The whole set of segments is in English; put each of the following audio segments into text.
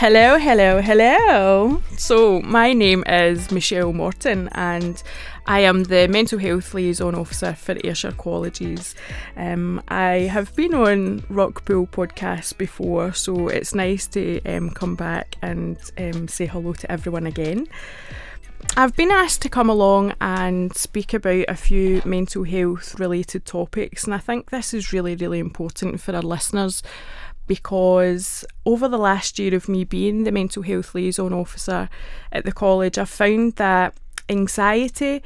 Hello, hello, hello. So, my name is Michelle Morton, and I am the Mental Health Liaison Officer for Ayrshire Colleges. Um, I have been on Rockpool podcast before, so it's nice to um, come back and um, say hello to everyone again. I've been asked to come along and speak about a few mental health related topics, and I think this is really, really important for our listeners because over the last year of me being the mental health liaison officer at the college, I've found that anxiety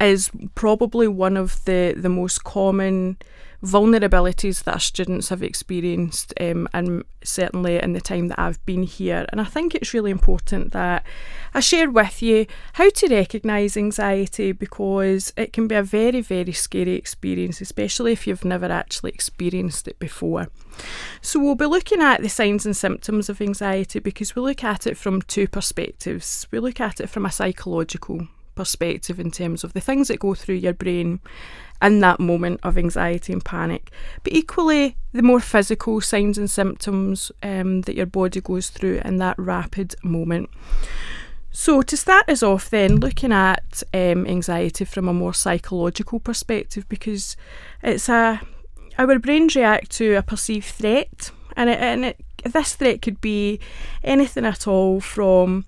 is probably one of the, the most common vulnerabilities that our students have experienced, um, and certainly in the time that I've been here. And I think it's really important that I share with you how to recognise anxiety because it can be a very, very scary experience, especially if you've never actually experienced it before. So, we'll be looking at the signs and symptoms of anxiety because we look at it from two perspectives. We look at it from a psychological perspective in terms of the things that go through your brain in that moment of anxiety and panic. But equally, the more physical signs and symptoms um, that your body goes through in that rapid moment. So, to start us off, then, looking at um, anxiety from a more psychological perspective, because it's a our brains react to a perceived threat, and it, and it, this threat could be anything at all from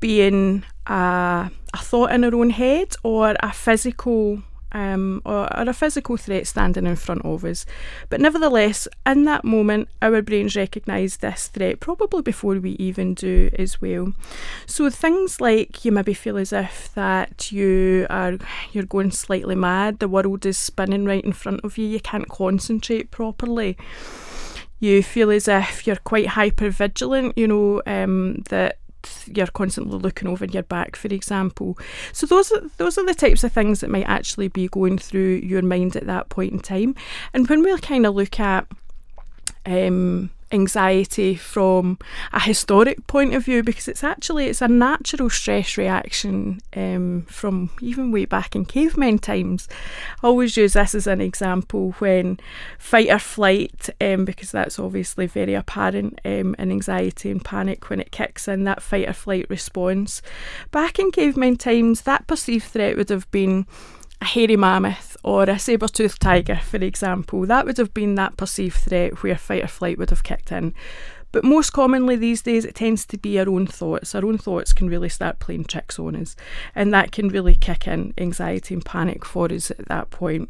being a, a thought in our own head or a physical um, or, or, a physical threat standing in front of us. But nevertheless, in that moment, our brains recognise this threat probably before we even do as well. So things like you maybe feel as if that you are you're going slightly mad, the world is spinning right in front of you, you can't concentrate properly. You feel as if you're quite hyper vigilant, you know, um, that you're constantly looking over your back, for example. So those are, those are the types of things that might actually be going through your mind at that point in time. And when we kind of look at um, anxiety from a historic point of view because it's actually it's a natural stress reaction um, from even way back in caveman times. I always use this as an example when fight or flight um, because that's obviously very apparent um, in anxiety and panic when it kicks in that fight or flight response. Back in caveman times, that perceived threat would have been a hairy mammoth or a saber-toothed tiger, for example. That would have been that perceived threat where fight or flight would have kicked in. But most commonly these days, it tends to be our own thoughts. Our own thoughts can really start playing tricks on us, and that can really kick in anxiety and panic for us at that point.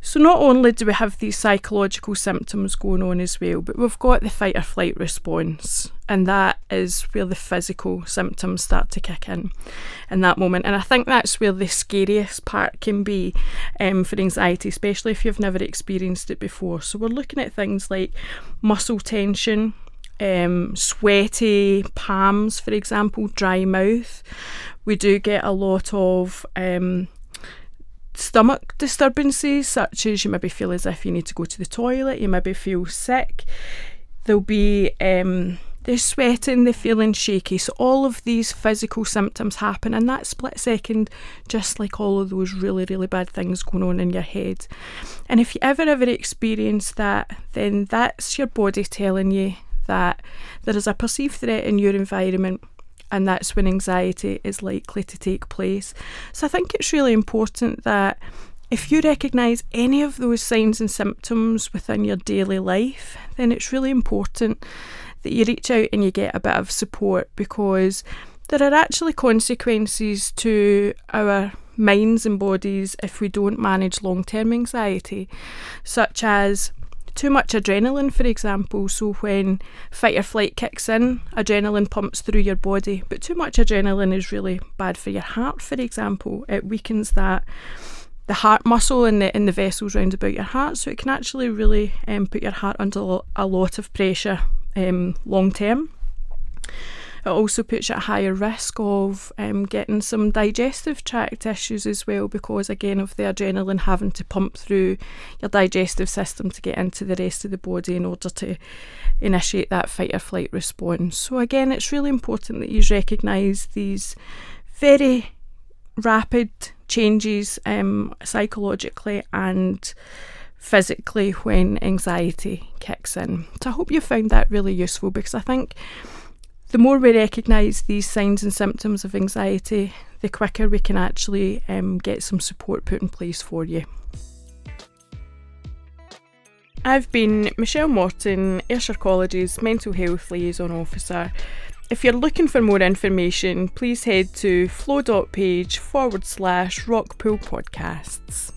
So, not only do we have these psychological symptoms going on as well, but we've got the fight or flight response, and that is where the physical symptoms start to kick in in that moment. And I think that's where the scariest part can be um, for anxiety, especially if you've never experienced it before. So, we're looking at things like muscle tension, um, sweaty palms, for example, dry mouth. We do get a lot of um, stomach disturbances, such as you maybe feel as if you need to go to the toilet, you maybe feel sick. There'll be um, they're sweating, they're feeling shaky. So all of these physical symptoms happen in that split second, just like all of those really, really bad things going on in your head. And if you ever ever experience that, then that's your body telling you that there is a perceived threat in your environment and that's when anxiety is likely to take place. So I think it's really important that if you recognise any of those signs and symptoms within your daily life, then it's really important that you reach out and you get a bit of support because there are actually consequences to our minds and bodies if we don't manage long term anxiety, such as too much adrenaline, for example. So, when fight or flight kicks in, adrenaline pumps through your body, but too much adrenaline is really bad for your heart, for example. It weakens that the heart muscle and the in the vessels round about your heart, so it can actually really um, put your heart under a lot of pressure um, long term. It also puts you at higher risk of um, getting some digestive tract issues as well, because again of the adrenaline having to pump through your digestive system to get into the rest of the body in order to initiate that fight or flight response. So, again, it's really important that you recognise these very rapid changes um, psychologically and physically when anxiety kicks in. So I hope you found that really useful because I think the more we recognise these signs and symptoms of anxiety, the quicker we can actually um, get some support put in place for you. I've been Michelle Morton, Ayrshire College's Mental Health Liaison Officer. If you're looking for more information, please head to flow.page forward slash rockpool podcasts.